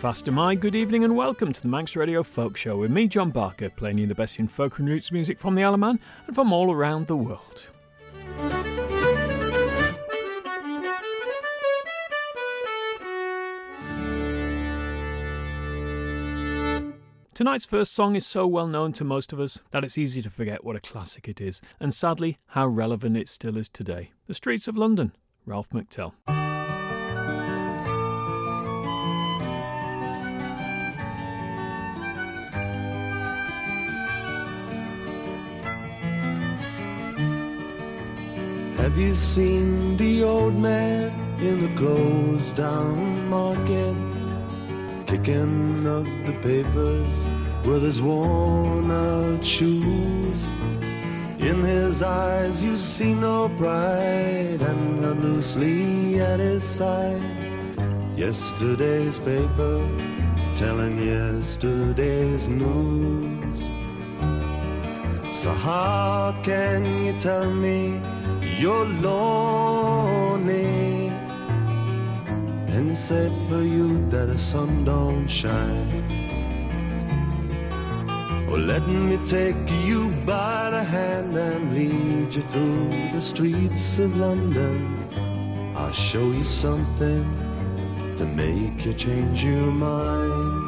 Fastyr mie, good evening and welcome to the Manx Radio Folk Show with me, John Barker, playing you the best in folk and roots music from the Isle of Man and from all around the world. Tonight's first song is so well known to most of us that it's easy to forget what a classic it is, and sadly, how relevant it still is today. The Streets of London, Ralph McTell. Have you seen the old man in the closed down market? Kicking up the papers with his worn out shoes. In his eyes you see no pride and held loosely at his side. Yesterday's paper telling yesterday's news. So how can you tell me you're lonely and say for you that the sun don't shine? Or let me take you by the hand and lead you through the streets of London. I'll show you something to make you change your mind.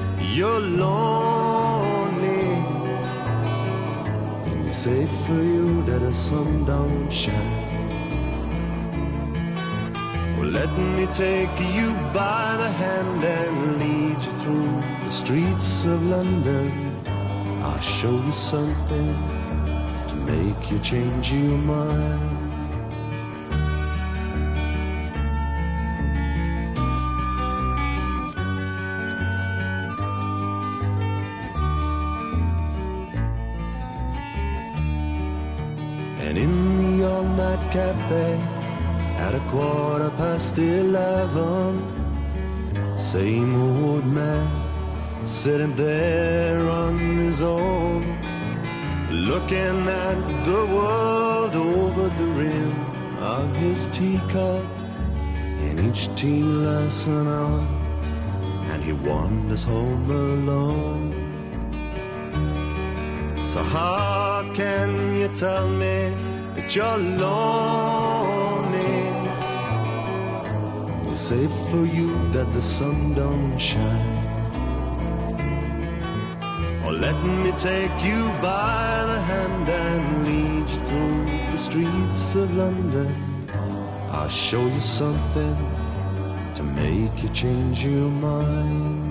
you're lonely And it's safe for you that the sun don't shine? Well, let me take you by the hand and lead you through the streets of London. I'll show you something to make you change your mind. At a quarter past eleven, same old man sitting there on his own, looking at the world over the rim of his teacup, and each tea lasts an hour, and he wanders home alone. So how can you tell me that you're lonely? Say for you that the sun don't shine. Or let me take you by the hand and lead you through the streets of London. I'll show you something to make you change your mind.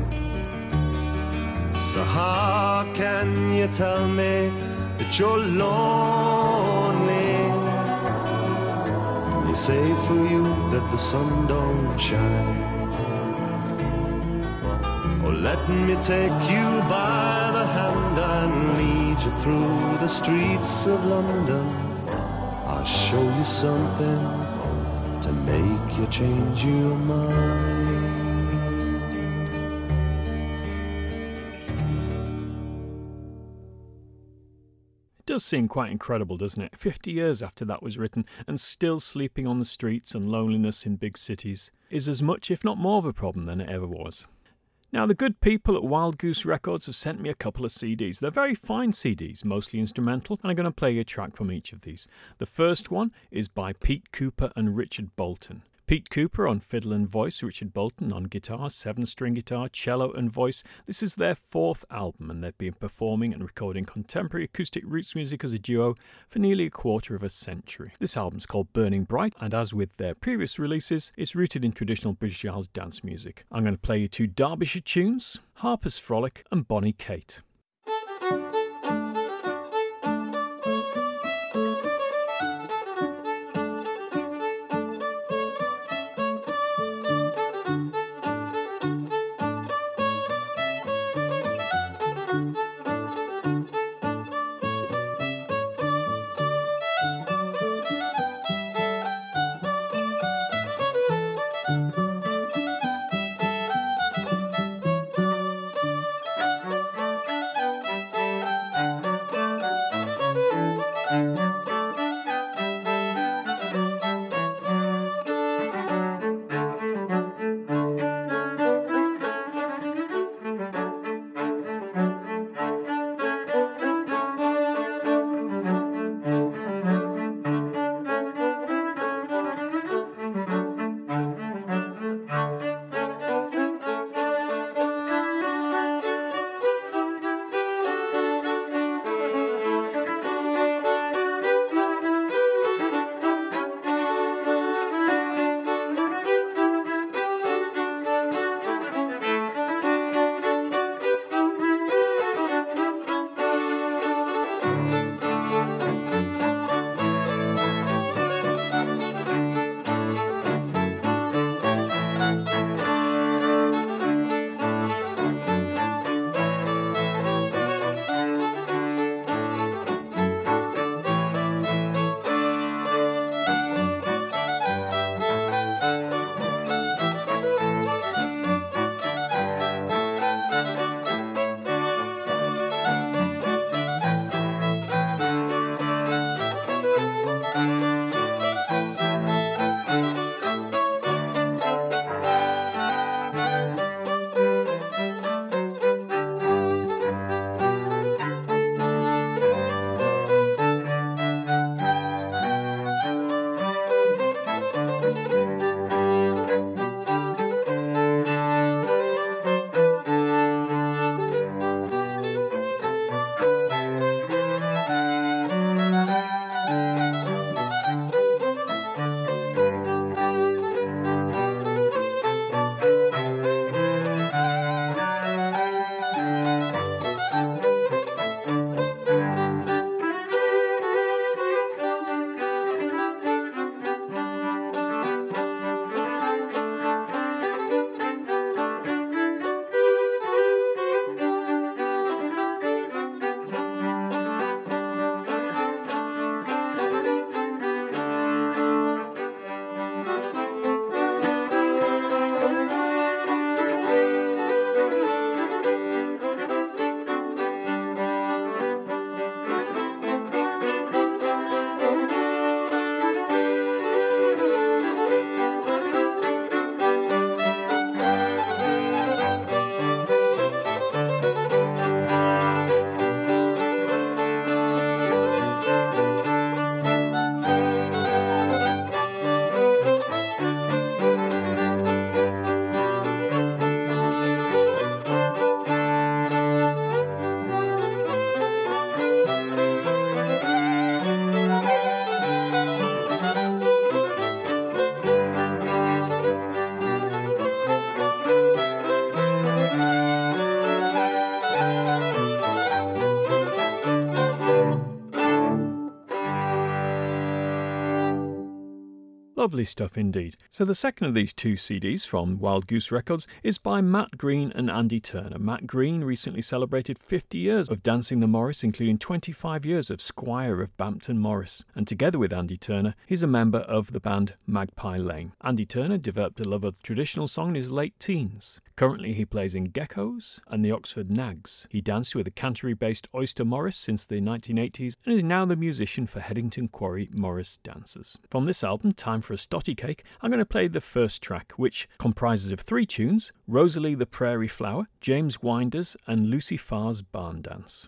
So how can you tell me that you're lonely? You say for you that the sun don't shine. Or let me take you by the hand and lead you through the streets of London. I'll show you something to make you change your mind. Does seem quite incredible, doesn't it? 50 years after that was written, and still sleeping on the streets and loneliness in big cities is as much, if not more, of a problem than it ever was. Now, the good people at Wild Goose Records have sent me a couple of CDs. They're very fine CDs, mostly instrumental, and I'm going to play a track from each of these. The first one is by Pete Cooper and Richard Bolton. Pete Cooper on fiddle and voice, Richard Bolton on guitar, seven string guitar, cello, and voice. This is their fourth album, and they've been performing and recording contemporary acoustic roots music as a duo for nearly a quarter of a century. This album's called Burning Bright, and as with their previous releases, it's rooted in traditional British Isles dance music. I'm going to play you two Derbyshire tunes Harper's Frolic and Bonnie Kate. Lovely stuff indeed. So, the second of these two CDs from Wild Goose Records is by Matt Green and Andy Turner. Matt Green recently celebrated 50 years of Dancing the Morris, including 25 years of Squire of Bampton Morris. And together with Andy Turner, he's a member of the band Magpie Lane. Andy Turner developed a love of traditional song in his late teens. Currently, he plays in Geckos and the Oxford Nags. He danced with the Canterbury based Oyster Morris since the 1980s and is now the musician for Headington Quarry Morris Dancers. From this album, Time for a Stotty Cake, I'm going to play the first track, which comprises of three tunes Rosalie the Prairie Flower, James Winders, and Lucy Farr's Barn Dance.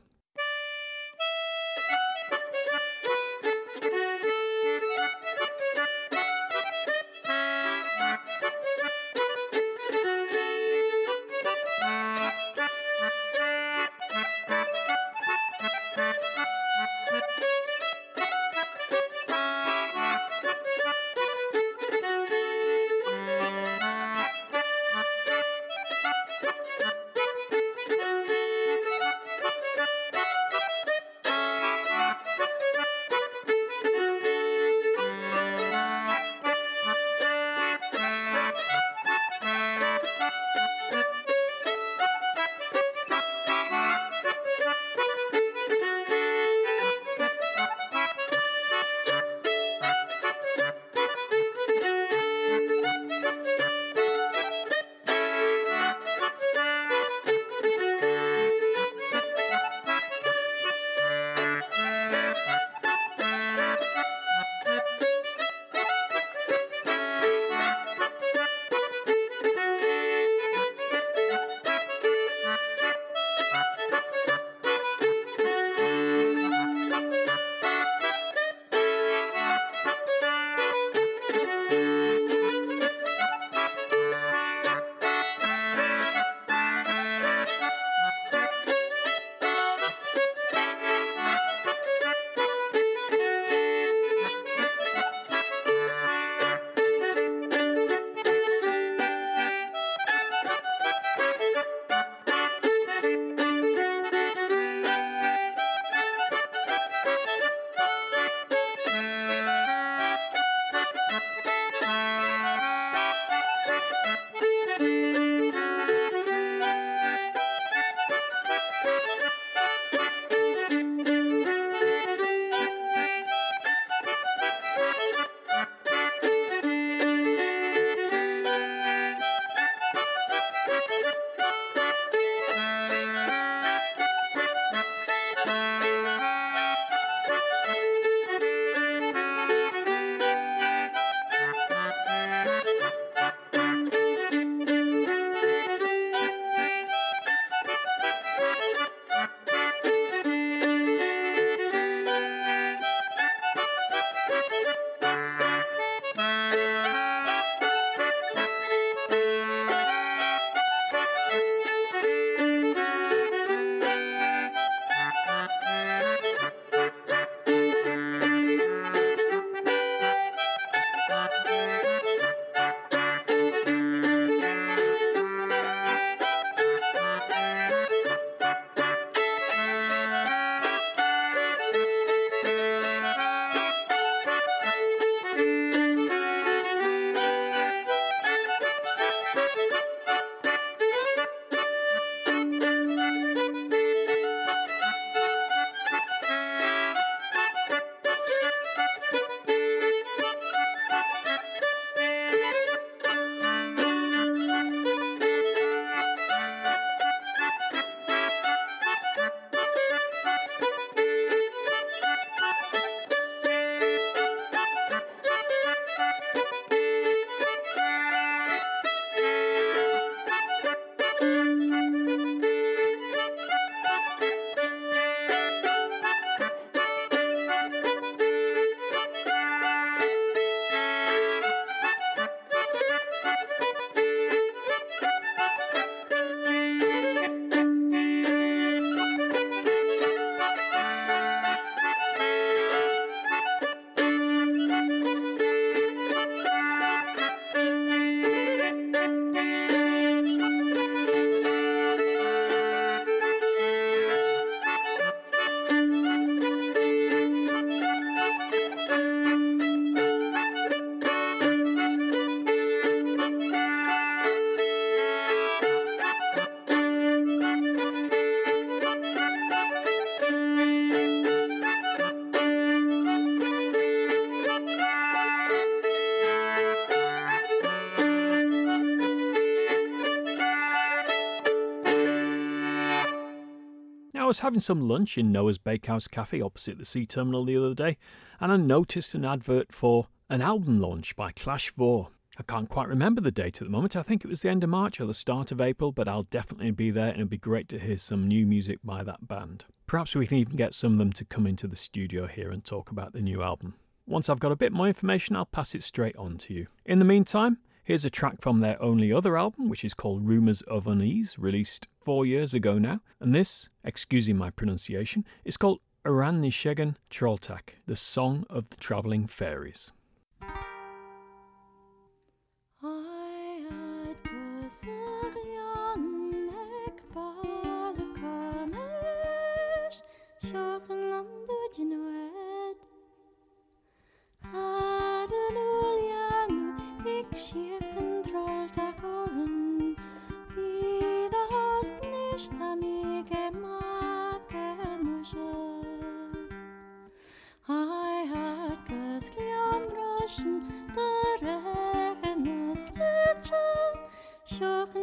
Was having some lunch in Noa's Bakehouse Cafe opposite the sea terminal the other day, and I noticed an advert for an album launch by Clash Vooar. I can't quite remember the date at the moment. I think it was the end of March or the start of April, but I'll definitely be there and it'd be great to hear some new music by that band. Perhaps we can even get some of them to come into the studio here and talk about the new album. Once I've got a bit more information, I'll pass it straight on to you. In the meantime, here's a track from their only other album, which is called Rumours of Unease, released four years ago now. And this, excusing my pronunciation, is called Aran Nishegan Trolltak, the Song of the Travelling Fairies.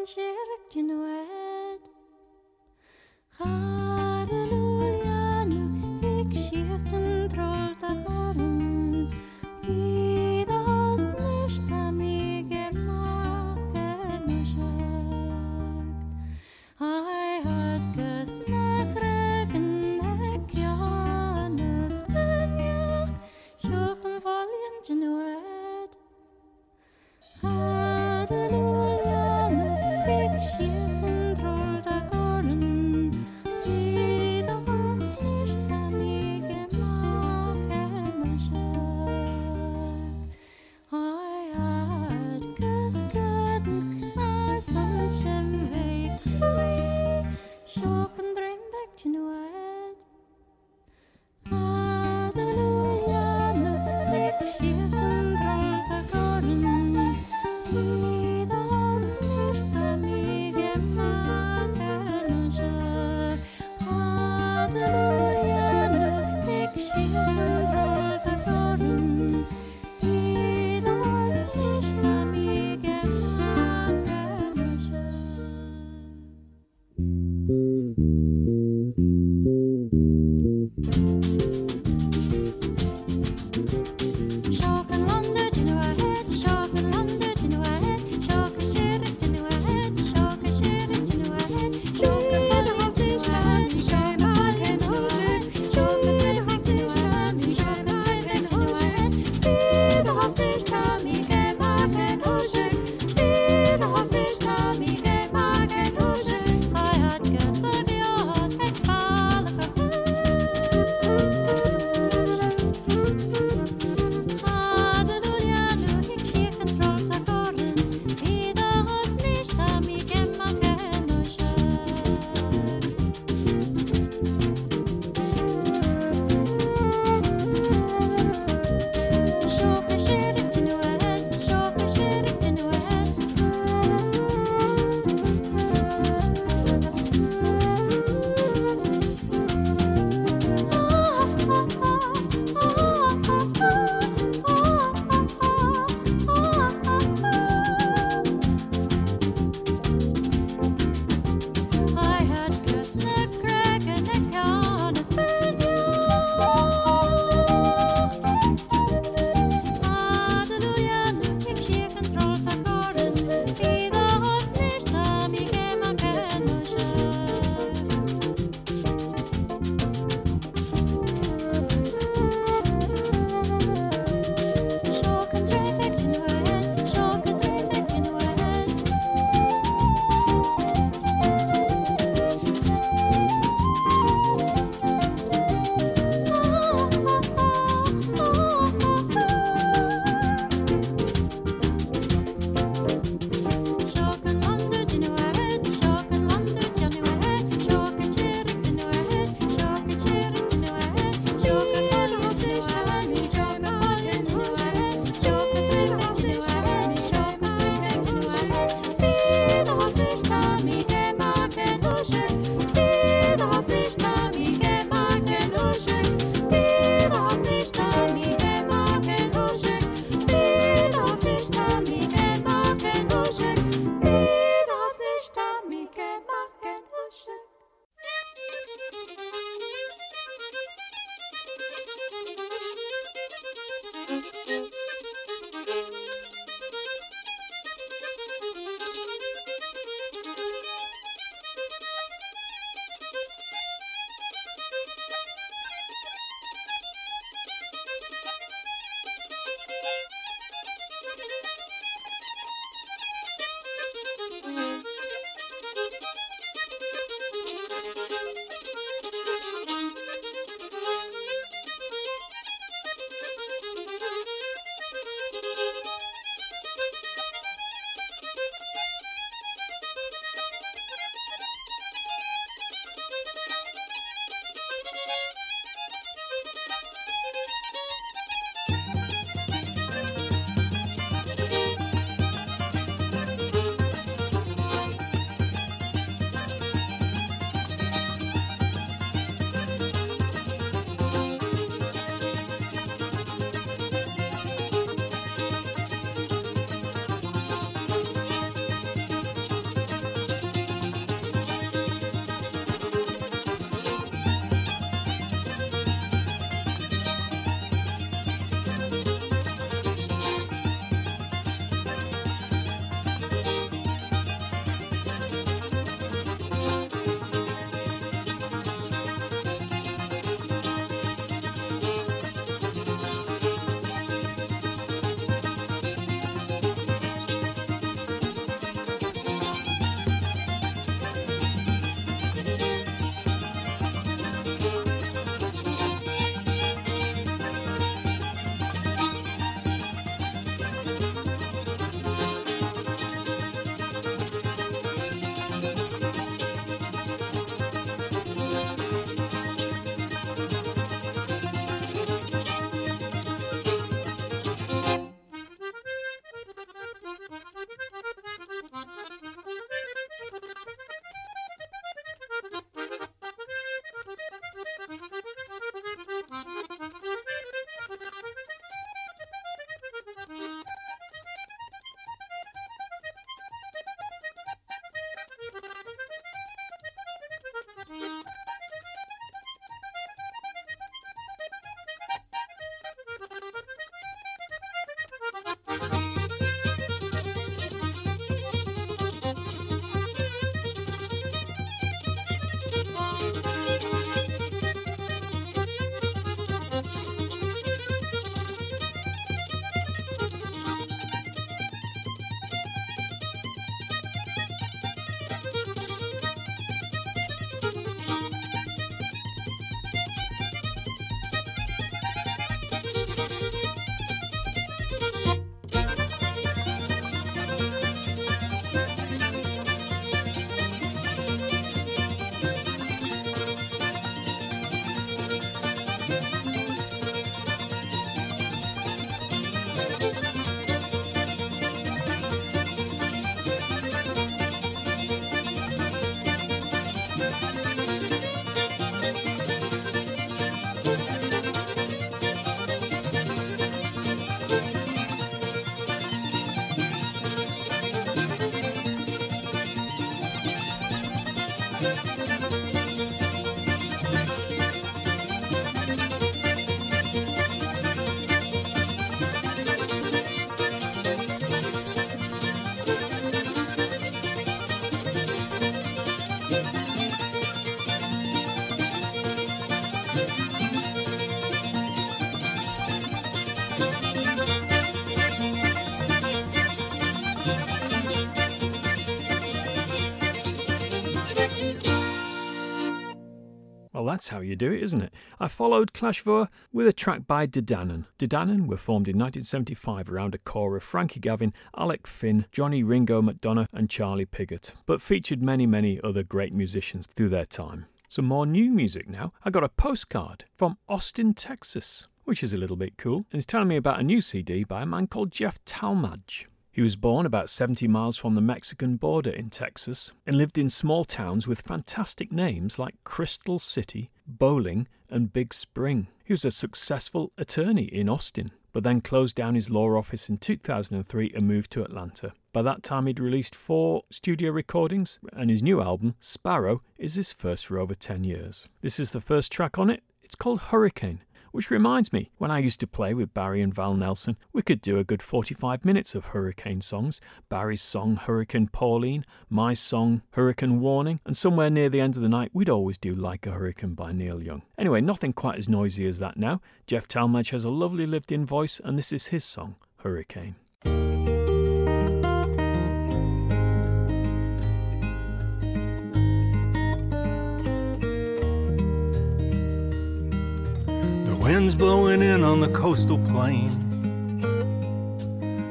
friendship. That's how you do it, isn't it? I followed Clash Vooar with a track by De Dannan. Dedanan were formed in 1975 around a core of Frankie Gavin, Alec Finn, Johnny Ringo McDonagh, and Charlie Piggott, but featured many, many other great musicians through their time. Some more new music now. I got a postcard from Austin, Texas, which is a little bit cool, and it's telling me about a new CD by a man called Jeff Talmadge. He was born about 70 miles from the Mexican border in Texas and lived in small towns with fantastic names like Crystal City, Bowling, and Big Spring. He was a successful attorney in Austin, but then closed down his law office in 2003 and moved to Atlanta. By that time, he'd released four studio recordings, and his new album, Sparrow, is his first for over 10 years. This is the first track on it. It's called Hurricane, which reminds me, when I used to play with Barry and Val Nelson, we could do a good 45 minutes of hurricane songs. Barry's song Hurricane Pauline, my song Hurricane Warning, and somewhere near the end of the night we'd always do Like a Hurricane by Neil Young. Anyway, nothing quite as noisy as that now. Jeff Talmadge has a lovely lived in voice, and this is his song, Hurricane. Blowing in on the coastal plain.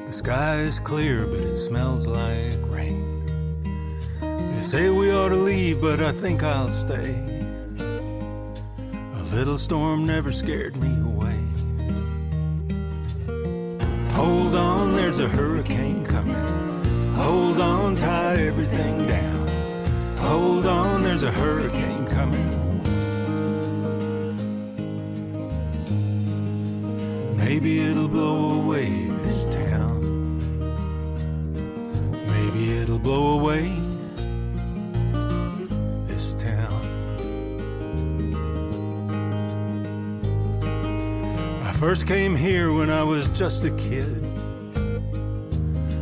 The sky is clear, but it smells like rain. They say we ought to leave, but I think I'll stay. A little storm never scared me away. Hold on, there's a hurricane coming. Hold on, tie everything down. Hold on, there's a hurricane coming. Maybe it'll blow away this town. Maybe it'll blow away this town. I first came here when I was just a kid.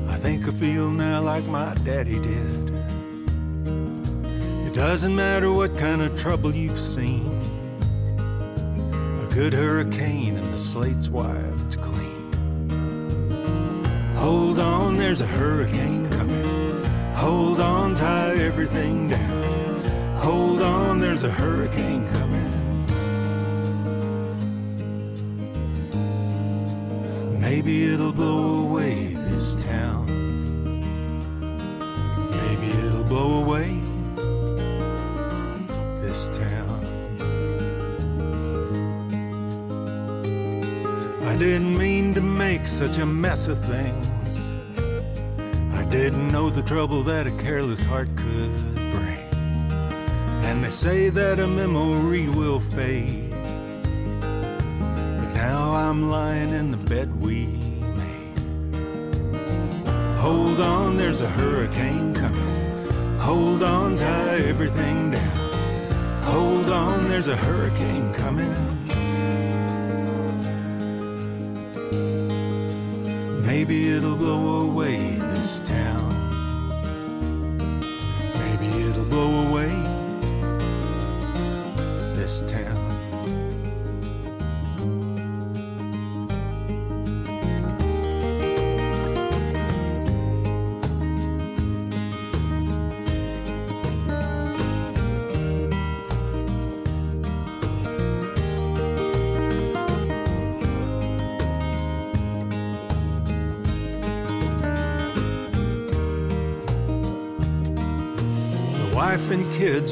I think I feel now like my daddy did. It doesn't matter what kind of trouble you've seen. A good hurricane slate's wiped clean. Hold on, there's a hurricane coming. Hold on, tie everything down. Hold on, there's a hurricane coming. Maybe it'll blow away this town. Maybe it'll blow away didn't mean to make such a mess of things. I didn't know the trouble that a careless heart could bring. And they say that a memory will fade. But now I'm lying in the bed we made. Hold on, there's a hurricane coming. Hold on, tie everything down. Hold on, there's a hurricane coming. Maybe it'll blow away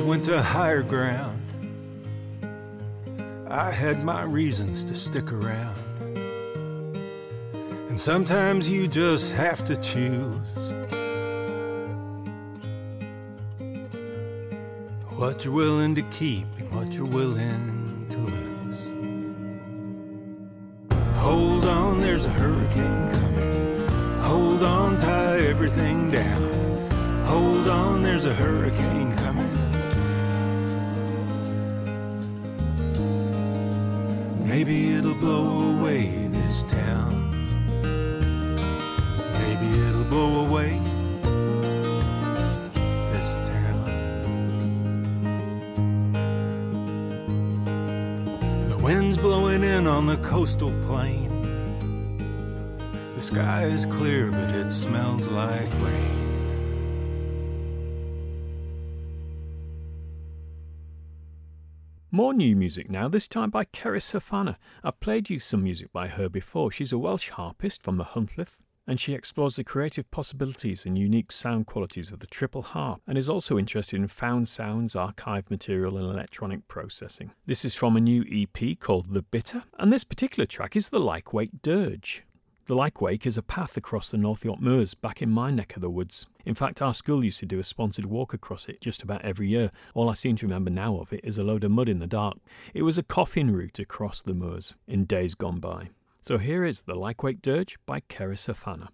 went to higher ground. I had my reasons to stick around. And sometimes you just have to choose what you're willing to keep and what you're willing to lose. Hold on, there's a hurricane coming. Hold on, tie everything down. Hold on, there's a hurricane coming. It'll blow away this town. Maybe it'll blow away this town. The wind's blowing in on the coastal plain. The sky is clear, but it smells like rain. More new music now, this time by Cerys Hafana. I've played you some music by her before. She's a Welsh harpist from Machynlleth, and she explores the creative possibilities and unique sound qualities of the triple harp and is also interested in found sounds, archive material, and electronic processing. This is from a new EP called The Bitter, and this particular track is the Lyke-Wake Dirge. The Lyke-Wake is a path across the North York Moors back in my neck of the woods. In fact, our school used to do a sponsored walk across it just about every year. All I seem to remember now of it is a load of mud in the dark. It was a coffin route across the moors in days gone by. So here is The Lyke-Wake Dirge by Cerys Hafana.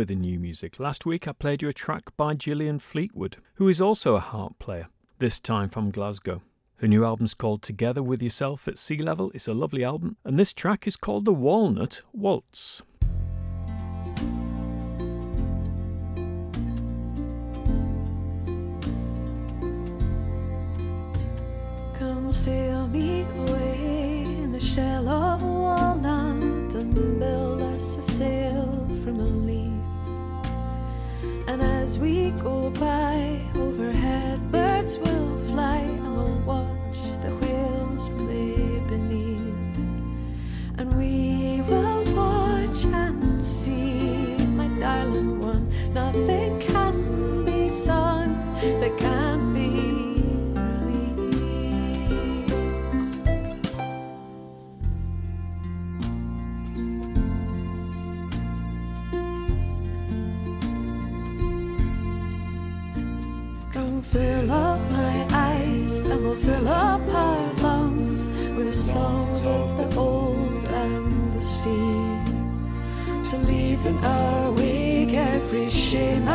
With the new music, last week I played you a track by Gillian Fleetwood, who is also a harp player, this time from Glasgow. Her new album's called Together with Yourself at Sea Level. It's a lovely album, and this track is called The Walnut Waltz. We go by overhead, birds will In our wake every shame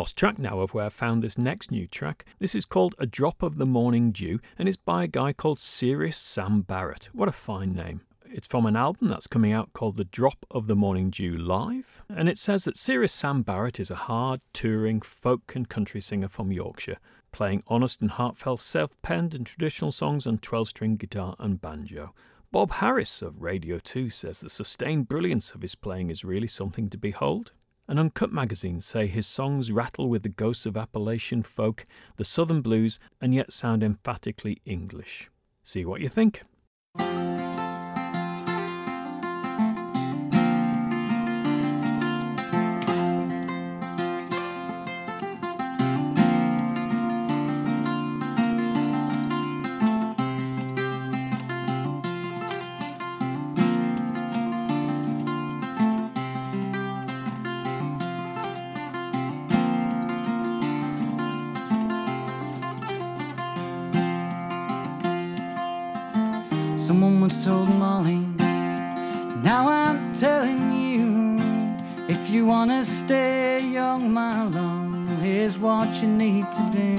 lost track now of where I found this next new track. This is called A Drop of the Morning Dew, and it's by a guy called Serious Sam Barrett. What a fine name. It's from an album that's coming out called The Drop of the Morning Dew Live, and it says that Serious Sam Barrett is a hard, touring folk and country singer from Yorkshire, playing honest and heartfelt self penned and traditional songs on 12 string guitar and banjo. Bob Harris of Radio 2 says the sustained brilliance of his playing is really something to behold. And Uncut magazine say his songs rattle with the ghosts of Appalachian folk, the Southern blues, and yet sound emphatically English. See what you think. Once told Molly, now I'm telling you, if you wanna stay young, my love, here's what you need to do.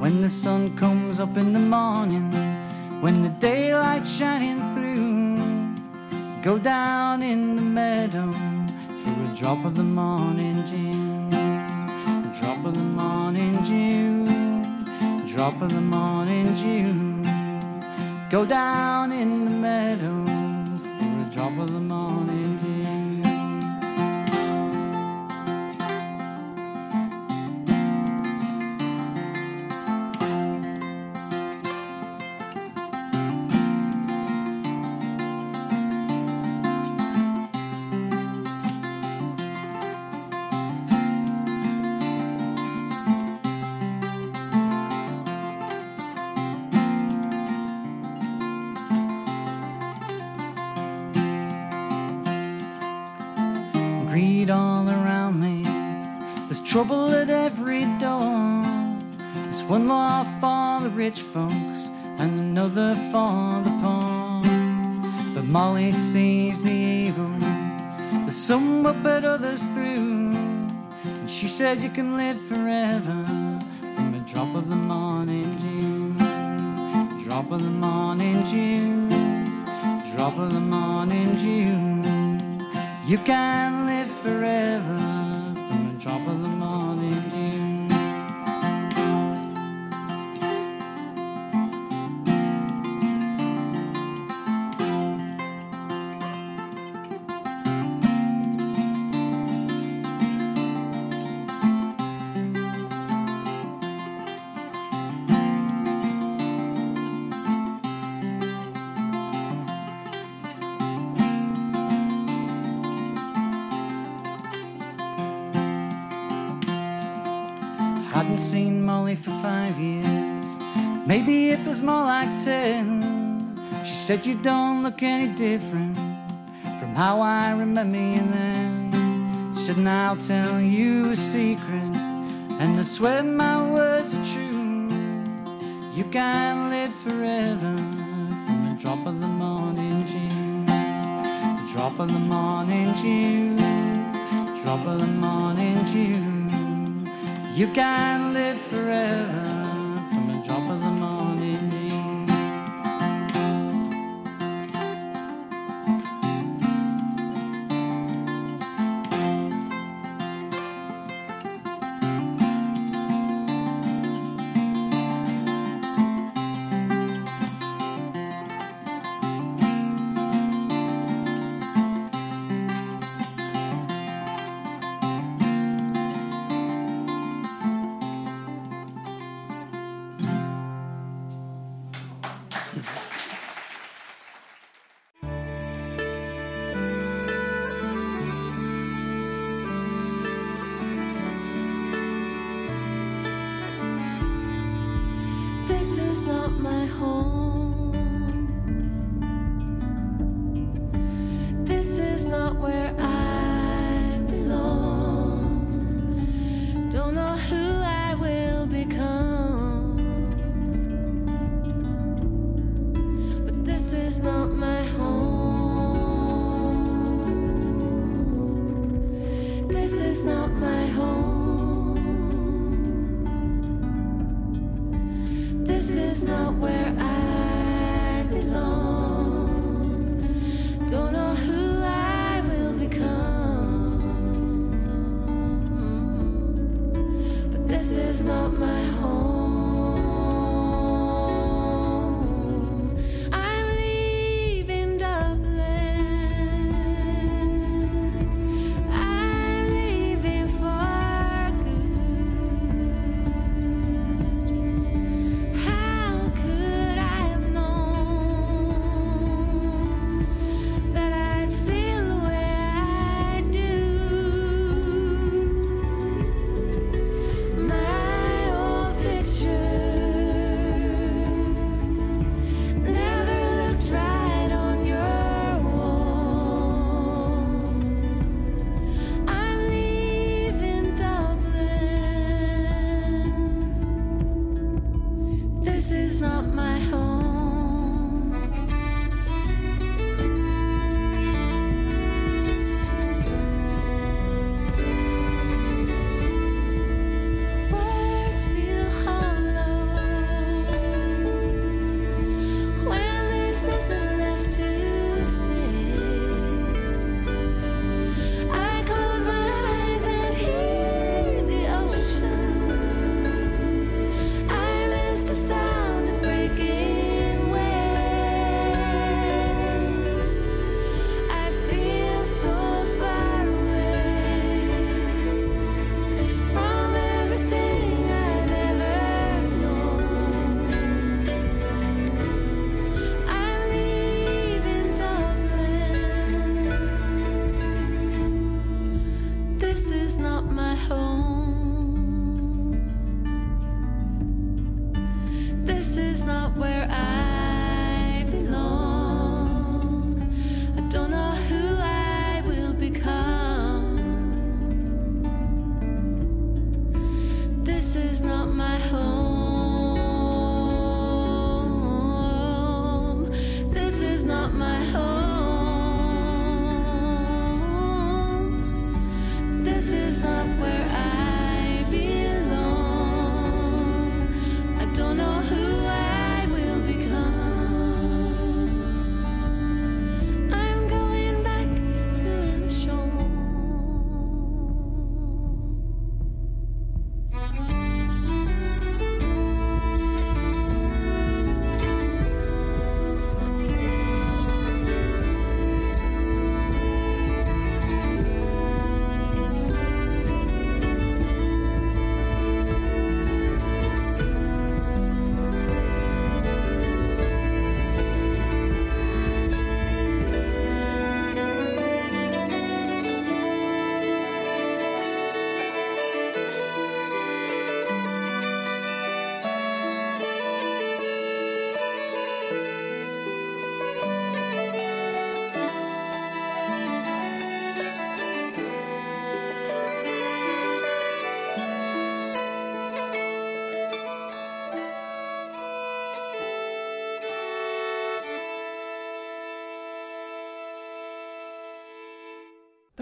When the sun comes up in the morning, when the daylight's shining through, go down in the meadow through a drop of the morning dew. Drop of the morning dew, drop of the morning dew. Go down in the meadow for a drop of the morning trouble at every door. There's one law for the rich folks and another for the poor. But Molly sees the evil. There's some will put others through. And she says you can live forever from a drop of the morning dew. Drop of the morning dew. Drop of the morning dew. You can Said you don't look any different from how I remember you then. She said, and I'll tell you a secret, and I swear my words are true. You can live forever from a drop of the morning dew. A drop of the morning dew. Drop of the morning dew. You can live forever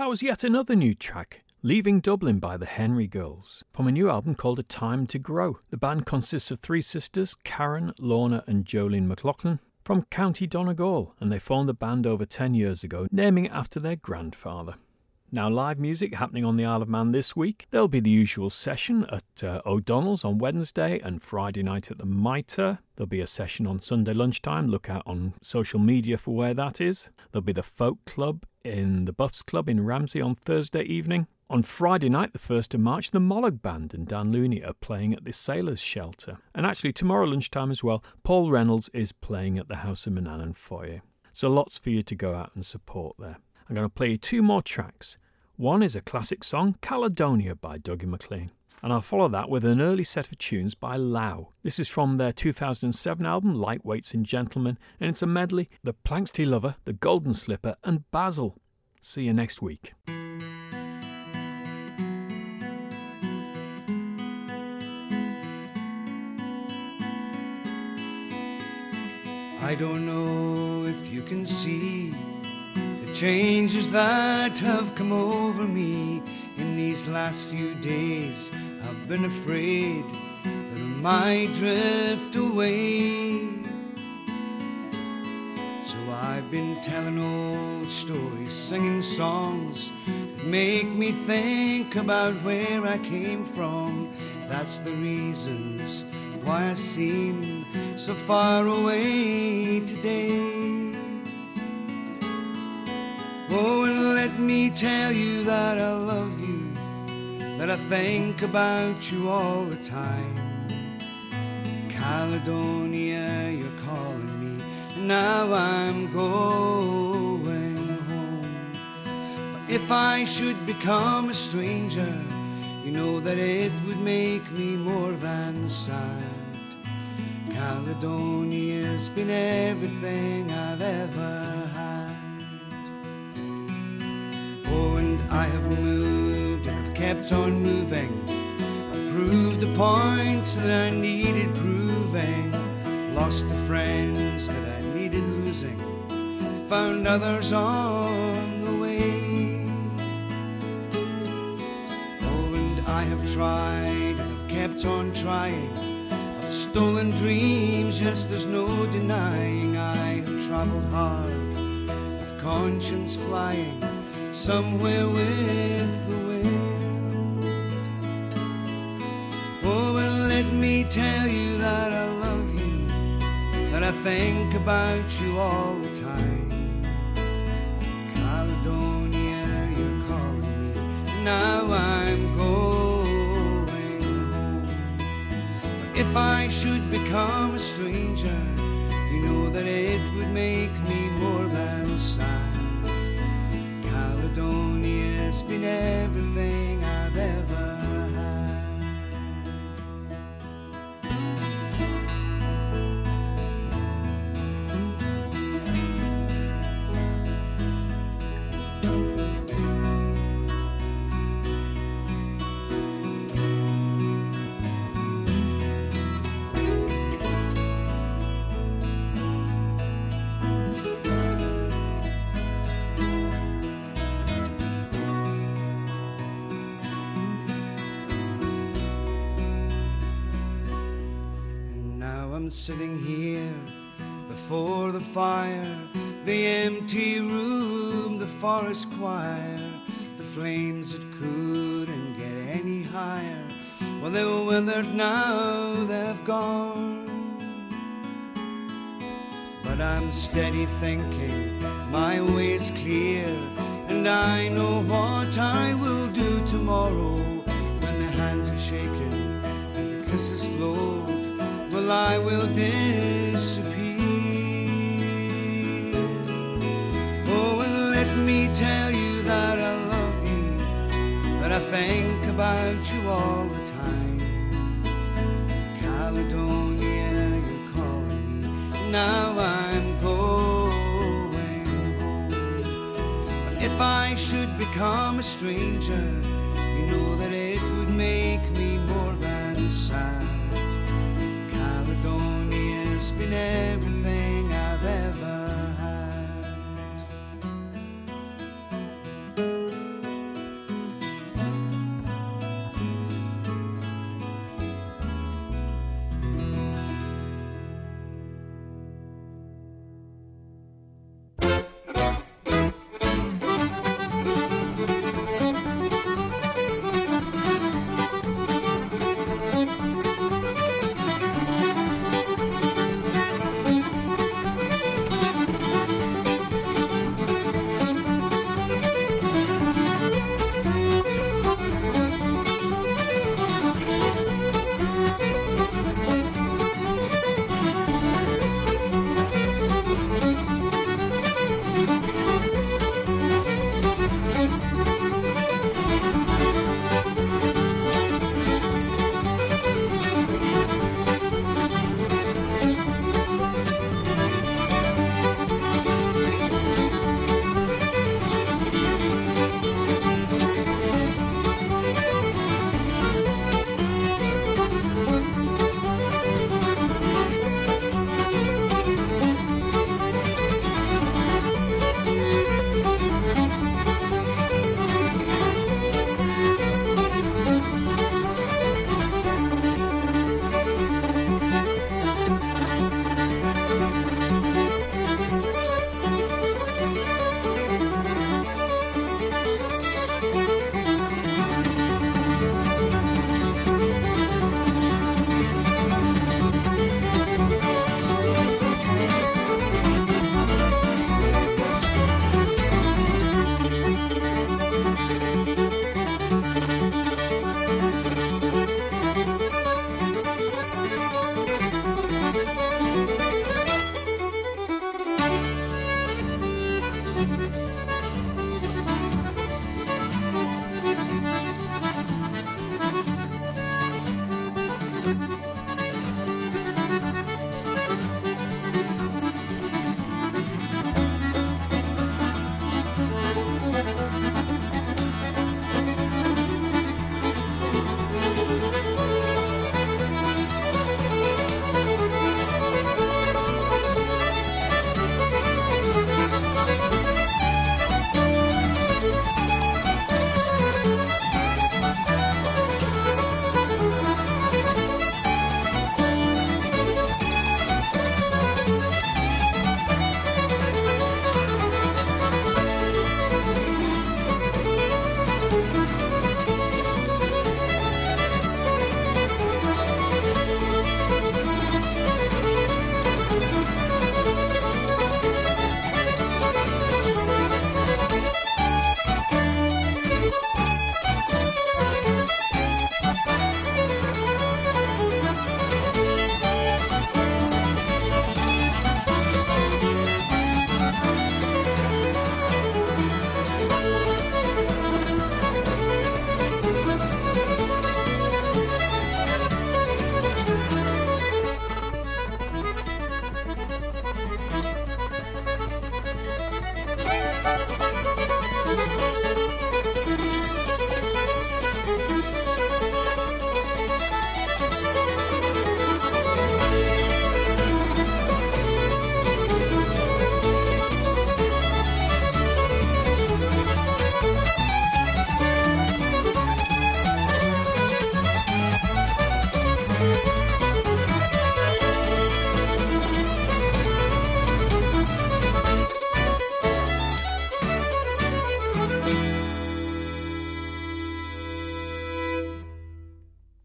That was yet another new track, Leaving Dublin by the Henry Girls, from a new album called A Time to Grow. The band consists of three sisters, Karen, Lorna, and Jolene McLaughlin, from County Donegal, and they formed the band over 10 years ago, naming it after their grandfather. Now, live music happening on the Isle of Man this week. There'll be the usual session at uh, O'Donnell's on Wednesday and Friday night at the Mitre. There'll be a session on Sunday lunchtime. Look out on social media for where that is. There'll be the Folk Club in the Buffs Club in Ramsey on Thursday evening. On Friday night, the 1st of March, the Mollag Band and Dan Looney are playing at the Sailors Shelter. And actually, tomorrow lunchtime as well, Paul Reynolds is playing at the House of Manannan Foyer. So lots for you to go out and support there. I'm going to play you two more tracks. One is a classic song, Caledonia by Dougie MacLean. And I'll follow that with an early set of tunes by Lau. This is from their 2007 album, Lightweights and Gentlemen, and it's a medley The Planxty Lover, The Golden Slipper, and Basil. See you next week. I don't know if you can see the changes that have come over me in these last few days. I've been afraid that I might drift away. So I've been telling old stories, singing songs that make me think about where I came from. That's the reasons why I seem so far away today. Oh, and let me tell you that I love you, that I think about you all the time. Caledonia, you're calling me, and now I'm going home. For if I should become a stranger, you know that it would make me more than sad. Caledonia's been everything I've ever I have moved and I've kept on moving. I've proved the points that I needed proving. Lost the friends that I needed losing. Found others on the way. Oh, and I have tried and I've kept on trying. I've stolen dreams, yes, there's no denying. I have traveled hard with conscience flying somewhere with the wind. Oh, and let me tell you that I love you, that I think about you all the time. Caledonia, you're calling me, now I'm going home. For if I should become a stranger, you know that it would make me more than sad. Caledonia's been everything I've ever I'm sitting here before the fire, the empty room, the forest choir, the flames that couldn't get any higher. Well, they were withered now, they've gone. But I'm steady thinking, my way's clear, and I know what I will do tomorrow when the hands are shaken and the kisses float. I will disappear. Oh, and let me tell you that I love you, that I think about you all the time. Caledonia, you're calling me. Now I'm going home. But if I should become a stranger, you know that it would make me more than sad in